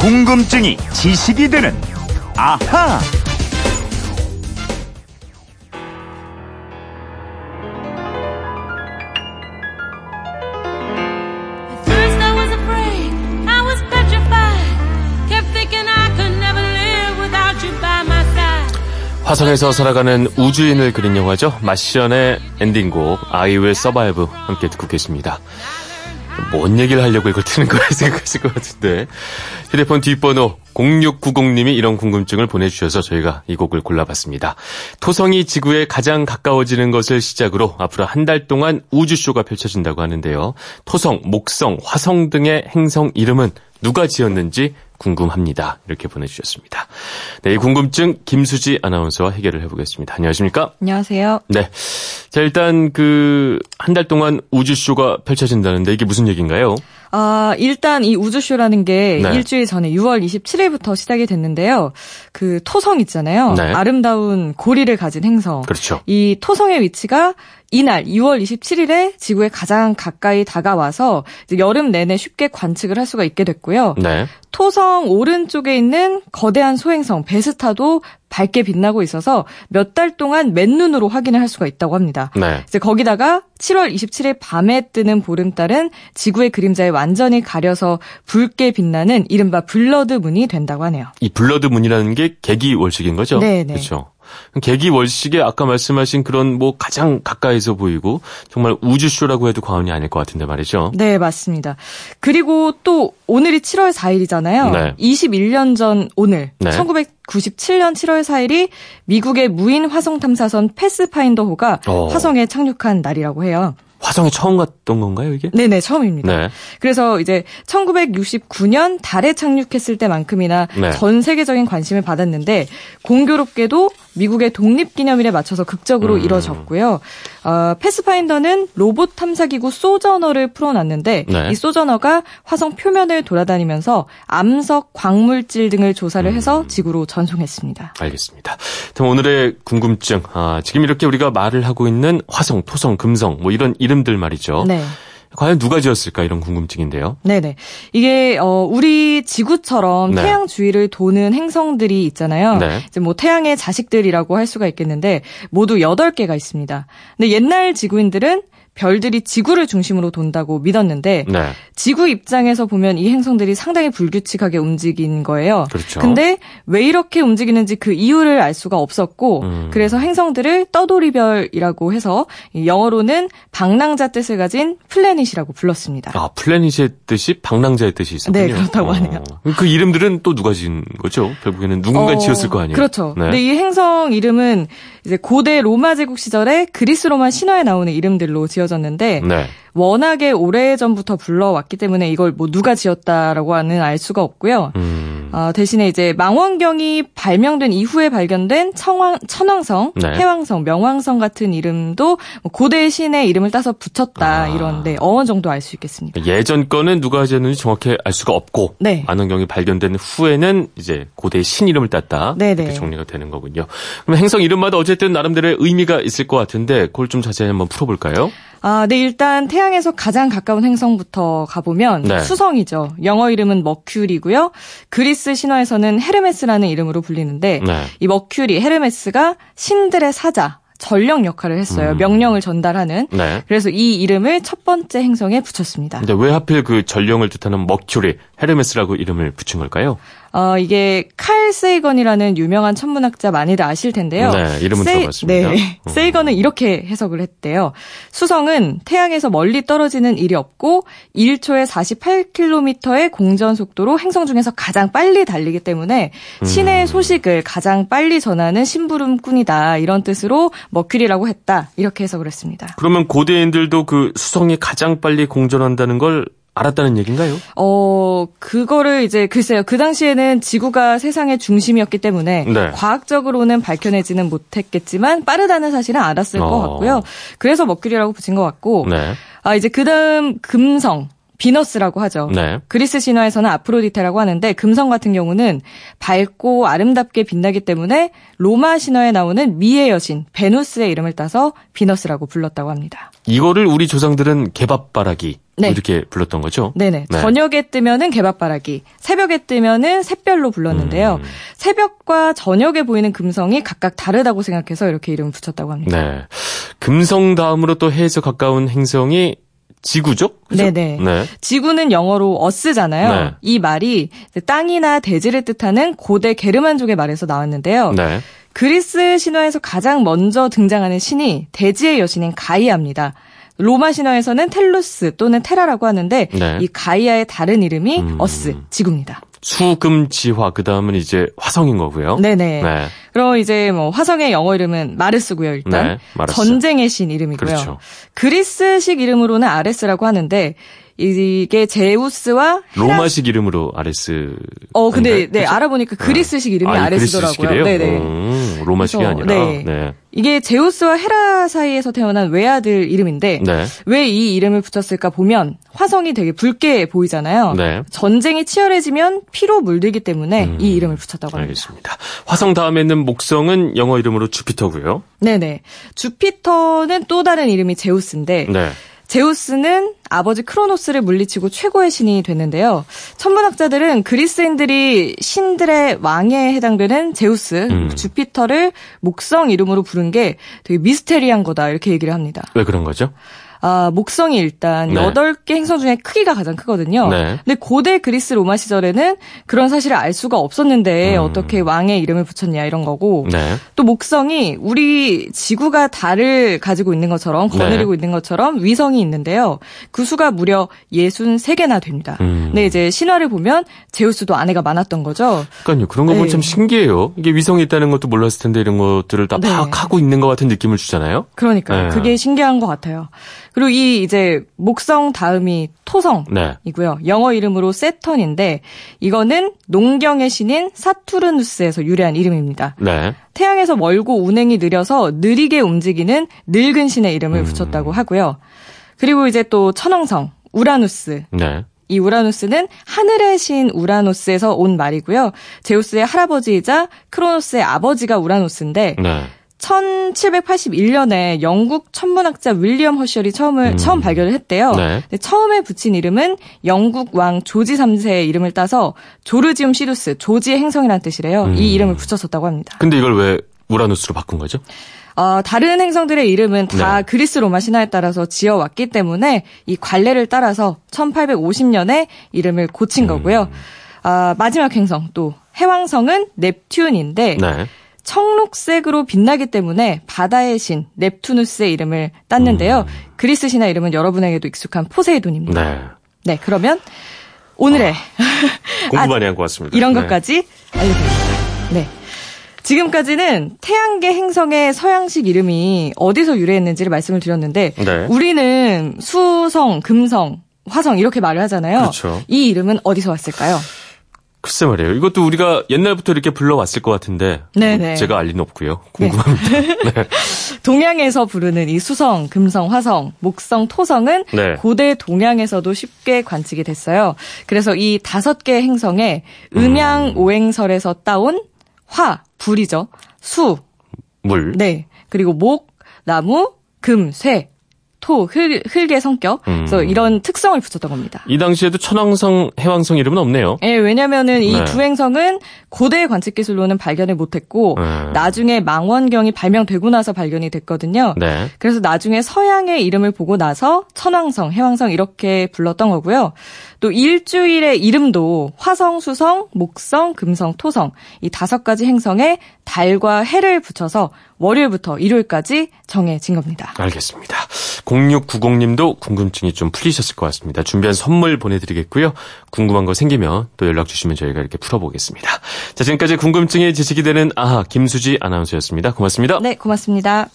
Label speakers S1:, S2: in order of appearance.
S1: 궁금증이 지식이 되는 아하.
S2: 화성에서 살아가는 우주인을 그린 영화죠. 마시언의 엔딩곡 I Will Survive 함께 듣고 계십니다. 뭔 얘기를 하려고 이걸 트는 거야 생각하실 것 같은데 휴대폰 뒷번호 0690님이 이런 궁금증을 보내주셔서 저희가 이 곡을 골라봤습니다. 토성이 지구에 가장 가까워지는 것을 시작으로 앞으로 한 달 동안 우주쇼가 펼쳐진다고 하는데요. 토성, 목성, 화성 등의 행성 이름은 누가 지었는지 궁금합니다. 이렇게 보내주셨습니다. 네, 이 궁금증 김수지 아나운서와 해결을 해보겠습니다. 안녕하십니까?
S3: 안녕하세요.
S2: 네. 자, 일단 그, 한 달 동안 우주쇼가 펼쳐진다는데 이게 무슨 얘기인가요?
S3: 아, 일단 이 우주쇼라는 게
S2: 네.
S3: 일주일 전에 6월 27일부터 시작이 됐는데요. 그 토성 있잖아요.
S2: 네.
S3: 아름다운 고리를 가진 행성.
S2: 그렇죠.
S3: 이 토성의 위치가 이날 2월 27일에 지구에 가장 가까이 다가와서 여름 내내 쉽게 관측을 할 수가 있게 됐고요.
S2: 네.
S3: 토성 오른쪽에 있는 거대한 소행성 베스타도 밝게 빛나고 있어서 몇 달 동안 맨눈으로 확인을 할 수가 있다고 합니다.
S2: 네.
S3: 이제 거기다가 7월 27일 밤에 뜨는 보름달은 지구의 그림자에 완전히 가려서 붉게 빛나는 이른바 blood moon이 된다고 하네요.
S2: 이 blood moon이라는 게 개기 월식인 거죠?
S3: 네, 네.
S2: 그렇죠. 개기 월식에 아까 말씀하신 그런 뭐 가장 가까이서 보이고 정말 우주쇼라고 해도 과언이 아닐 것 같은데 말이죠.
S3: 네, 맞습니다. 그리고 또 오늘이 7월 4일이잖아요.
S2: 네.
S3: 21년 전 오늘
S2: 네.
S3: 1997년 7월 4일이 미국의 무인 화성 탐사선 패스파인더호가
S2: 어.
S3: 화성에 착륙한 날이라고 해요.
S2: 화성에 처음 갔던 건가요, 이게?
S3: 네네, 처음입니다.
S2: 네.
S3: 그래서 이제 1969년 달에 착륙했을 때만큼이나
S2: 네.
S3: 전 세계적인 관심을 받았는데 공교롭게도 미국의 독립기념일에 맞춰서 극적으로
S2: 음.
S3: 이뤄졌고요. 어, 패스파인더는 로봇 탐사기구 소저너를 풀어놨는데
S2: 네.
S3: 이 소저너가 화성 표면을 돌아다니면서 암석, 광물질 등을 조사를
S2: 음.
S3: 해서 지구로 전송했습니다.
S2: 알겠습니다. 그럼 오늘의 궁금증, 아, 지금 이렇게 우리가 말을 하고 있는 화성, 토성, 금성, 뭐 이런 이름들 말이죠.
S3: 네.
S2: 과연 누가 지었을까 이런 궁금증인데요.
S3: 네네. 이게, 어, 우리 지구처럼
S2: 네.
S3: 태양 주위를 도는 행성들이 있잖아요.
S2: 네.
S3: 이제 뭐 태양의 자식들이라고 할 수가 있겠는데, 모두 8개가 있습니다. 근데 옛날 지구인들은 별들이 지구를 중심으로 돈다고 믿었는데,
S2: 네.
S3: 지구 입장에서 보면 이 행성들이 상당히 불규칙하게 움직인 거예요.
S2: 그렇죠.
S3: 근데 왜 이렇게 움직이는지 그 이유를 알 수가 없었고,
S2: 음.
S3: 그래서 행성들을 떠돌이별이라고 해서 이 영어로는 방랑자 뜻을 가진 planet이라고 불렀습니다.
S2: 아, planet의 뜻이 방랑자의 뜻이 있었군요.
S3: 네, 그렇다고 하네요.
S2: 그 이름들은 또 누가 지은 거죠? 결국에는 누군가
S3: 어,
S2: 지었을 거 아니에요?
S3: 그렇죠.
S2: 네.
S3: 근데 이 행성 이름은 이제 고대 로마 제국 시절에 그리스 로마 신화에 나오는 이름들로 지어졌는데
S2: 네.
S3: 워낙에 오래전부터 불러왔기 때문에 이걸 뭐 누가 지었다라고 하는 알 수가 없고요.
S2: 음.
S3: 어, 대신에 이제 망원경이 발명된 이후에 발견된 청황, 천왕성,
S2: 네.
S3: 해왕성, 명왕성 같은 이름도 뭐 고대 신의 이름을 따서 붙였다
S2: 아.
S3: 이런데 어느 정도 알 수 있겠습니다.
S2: 예전 거는 누가 지었는지 정확히 알 수가 없고
S3: 네.
S2: 안원경이 발견된 후에는 이제 고대 신 이름을 땄다
S3: 네네.
S2: 이렇게 정리가 되는 거군요. 그럼 행성 이름마다 어쨌든 나름대로의 의미가 있을 것 같은데 그걸 좀 자세히 한번 풀어볼까요?
S3: 아, 네, 일단 태양에서 가장 가까운 행성부터 가보면
S2: 네.
S3: 수성이죠. 영어 이름은 머큐리고요. 그리스 신화에서는 헤르메스라는 이름으로 불리는데
S2: 네.
S3: 이 머큐리, 헤르메스가 신들의 사자, 전령 역할을 했어요.
S2: 음.
S3: 명령을 전달하는.
S2: 네.
S3: 그래서 이 이름을 첫 번째 행성에 붙였습니다.
S2: 근데 왜 하필 그 전령을 뜻하는 머큐리, 헤르메스라고 이름을 붙인 걸까요?
S3: 어, 이게 칼 세이건이라는 유명한 천문학자 많이들 아실 텐데요.
S2: 네, 이름은
S3: 세이-
S2: 들어봤습니다.
S3: 네.
S2: 음.
S3: 세이건은 이렇게 해석을 했대요. 수성은 태양에서 멀리 떨어지는 일이 없고 1초에 48km의 공전 속도로 행성 중에서 가장 빨리 달리기 때문에
S2: 음.
S3: 신의 소식을 가장 빨리 전하는 심부름꾼이다. 이런 뜻으로 머큐리라고 했다. 이렇게 해석을 했습니다.
S2: 그러면 고대인들도 그 수성이 가장 빨리 공전한다는 걸 알았다는 얘기인가요?
S3: 어, 그거를 이제 글쎄요. 그 당시에는 지구가 세상의 중심이었기 때문에
S2: 네.
S3: 과학적으로는 밝혀내지는 못했겠지만 빠르다는 사실은 알았을
S2: 어.
S3: 것 같고요. 그래서 머큐리라고 붙인 것 같고
S2: 네.
S3: 아, 이제 그다음 금성 비너스라고 하죠.
S2: 네.
S3: 그리스 신화에서는 아프로디테라고 하는데 금성 같은 경우는 밝고 아름답게 빛나기 때문에 로마 신화에 나오는 미의 여신 베누스의 이름을 따서 비너스라고 불렀다고 합니다.
S2: 이거를 우리 조상들은 개밥바라기
S3: 네.
S2: 이렇게 불렀던 거죠.
S3: 네네.
S2: 네.
S3: 저녁에 뜨면은 개밥바라기, 새벽에 뜨면은 샛별로 불렀는데요.
S2: 음.
S3: 새벽과 저녁에 보이는 금성이 각각 다르다고 생각해서 이렇게 이름을 붙였다고 합니다.
S2: 네. 금성 다음으로 또 해에서 가까운 행성이 지구죠? 그죠?
S3: 네네.
S2: 네.
S3: 지구는 영어로 어스잖아요.
S2: 네.
S3: 이 말이 땅이나 대지를 뜻하는 고대 게르만족의 말에서 나왔는데요.
S2: 네.
S3: 그리스 신화에서 가장 먼저 등장하는 신이 대지의 여신인 가이아입니다. 로마 신화에서는 텔루스 또는 테라라고 하는데
S2: 네.
S3: 이 가이아의 다른 이름이
S2: 음.
S3: 어스, 지구입니다.
S2: 수금지화 그 다음은 이제 화성인 거고요.
S3: 네네.
S2: 네.
S3: 그럼 이제 뭐 화성의 영어 이름은 마르스고요, 일단.
S2: 네, 마르스.
S3: 전쟁의 신 이름이고요.
S2: 그렇죠.
S3: 그리스식 이름으로는 아레스라고 하는데 이게 제우스와
S2: 로마식 이름으로 아레스.
S3: 어 근데? 네
S2: 그죠?
S3: 알아보니까 그리스식 이름이
S2: 아, 이
S3: 아레스더라고요. 네네.
S2: 음, 로마식이
S3: 그래서,
S2: 아니라.
S3: 네.
S2: 네.
S3: 이게 제우스와 헤라 사이에서 태어난 외아들 이름인데
S2: 네.
S3: 왜이 이름을 붙였을까 보면 화성이 되게 붉게 보이잖아요.
S2: 네.
S3: 전쟁이 치열해지면 피로 물들기 때문에
S2: 음,
S3: 이 이름을 붙였다고 합니다.
S2: 알겠습니다. 화성 다음에 있는 목성은 영어 이름으로 주피터고요.
S3: 네네. 주피터는 또 다른 이름이 제우스인데
S2: 네.
S3: 제우스는 아버지 크로노스를 물리치고 최고의 신이 됐는데요. 천문학자들은 그리스인들이 신들의 왕에 해당되는 제우스,
S2: 음.
S3: 주피터를 목성 이름으로 부른 게 되게 미스테리한 거다 이렇게 얘기를 합니다.
S2: 왜 그런 거죠?
S3: 아, 목성이 일단
S2: 네.
S3: 여덟 개 행성 중에 크기가 가장 크거든요.
S2: 네.
S3: 근데 고대 그리스 로마 시절에는 그런 사실을 알 수가 없었는데
S2: 음.
S3: 어떻게 왕의 이름을 붙였냐 이런 거고
S2: 네.
S3: 또 목성이 우리 지구가 달을 가지고 있는 것처럼
S2: 네.
S3: 거느리고 있는 것처럼 위성이 있는데요. 그 수가 무려 63개나 됩니다.
S2: 음.
S3: 근데 이제 신화를 보면 제우스도 아내가 많았던 거죠.
S2: 그러니까요. 그런 거 보면
S3: 네.
S2: 참 신기해요. 이게 위성이 있다는 것도 몰랐을 텐데 이런 것들을 다
S3: 네.
S2: 파악하고 있는 것 같은 느낌을 주잖아요.
S3: 그러니까요.
S2: 네.
S3: 그게 신기한 것 같아요. 그리고 이 이제 목성 다음이 토성.
S2: 네.
S3: 이고요. 영어 이름으로 세턴인데 이거는 농경의 신인 사투르누스에서 유래한 이름입니다.
S2: 네.
S3: 태양에서 멀고 운행이 느려서 느리게 움직이는 늙은 신의 이름을
S2: 음.
S3: 붙였다고 하고요. 그리고 이제 또 천왕성 우라누스.
S2: 네.
S3: 이 우라누스는 하늘의 신 우라노스에서 온 말이고요. 제우스의 할아버지이자 크로노스의 아버지가 우라노스인데
S2: 네.
S3: 1781년에 영국 천문학자 윌리엄 허셜이 처음을
S2: 음.
S3: 처음 발견을 했대요.
S2: 네.
S3: 처음에 붙인 이름은 영국 왕 조지 3세의 이름을 따서 조르지움 시루스, 조지의 행성이라는 뜻이래요.
S2: 음.
S3: 이 이름을 붙였었다고 합니다.
S2: 근데 이걸 왜 우라누스로 바꾼 거죠?
S3: 어, 다른 행성들의 이름은 다
S2: 네.
S3: 그리스 로마 신화에 따라서 지어왔기 때문에 이 관례를 따라서 1850년에 이름을 고친 거고요. 아, 마지막 행성 또 해왕성은 넵튠인데
S2: 네.
S3: 청록색으로 빛나기 때문에 바다의 신 넵투누스의 이름을 땄는데요. 그리스 신화 이름은 여러분에게도 익숙한 포세이돈입니다.
S2: 네.
S3: 네, 그러면 오늘의
S2: 공부
S3: 아,
S2: 많이 한 것 같습니다.
S3: 이런
S2: 네.
S3: 것까지 알려드립니다. 네. 지금까지는 태양계 행성의 서양식 이름이 어디서 유래했는지를 말씀을 드렸는데
S2: 네.
S3: 우리는 수성, 금성, 화성 이렇게 말을 하잖아요.
S2: 그렇죠.
S3: 이 이름은 어디서 왔을까요?
S2: 글쎄 말이에요. 이것도 우리가 옛날부터 이렇게 불러왔을 것 같은데
S3: 네네.
S2: 제가 알 리는 없고요. 궁금합니다. 네.
S3: 동양에서 부르는 이 수성, 금성, 화성, 목성, 토성은
S2: 네.
S3: 고대 동양에서도 쉽게 관측이 됐어요. 그래서 이 다섯 개 행성에 음양 오행설에서 따온 화, 불이죠. 수,
S2: 물.
S3: 네. 그리고 목, 나무, 금, 쇠, 토, 흙, 흙의 성격.
S2: 음.
S3: 그래서 이런 특성을 붙였던 겁니다.
S2: 이 당시에도 천왕성, 해왕성 이름은 없네요.
S3: 예, 왜냐면은 이
S2: 네.
S3: 두 행성은 고대 관측 기술로는 발견을 못했고
S2: 음.
S3: 나중에 망원경이 발명되고 나서 발견이 됐거든요.
S2: 네.
S3: 그래서 나중에 서양의 이름을 보고 나서 천왕성, 해왕성 이렇게 불렀던 거고요. 또 일주일의 이름도 화성, 수성, 목성, 금성, 토성 이 다섯 가지 행성에 달과 해를 붙여서 월요일부터 일요일까지 정해진 겁니다.
S2: 알겠습니다. 0690님도 궁금증이 좀 풀리셨을 것 같습니다. 준비한 선물 보내드리겠고요. 궁금한 거 생기면 또 연락 주시면 저희가 이렇게 풀어보겠습니다. 자, 지금까지 궁금증에 지식이 되는 아하 김수지 아나운서였습니다. 고맙습니다.
S3: 네, 고맙습니다.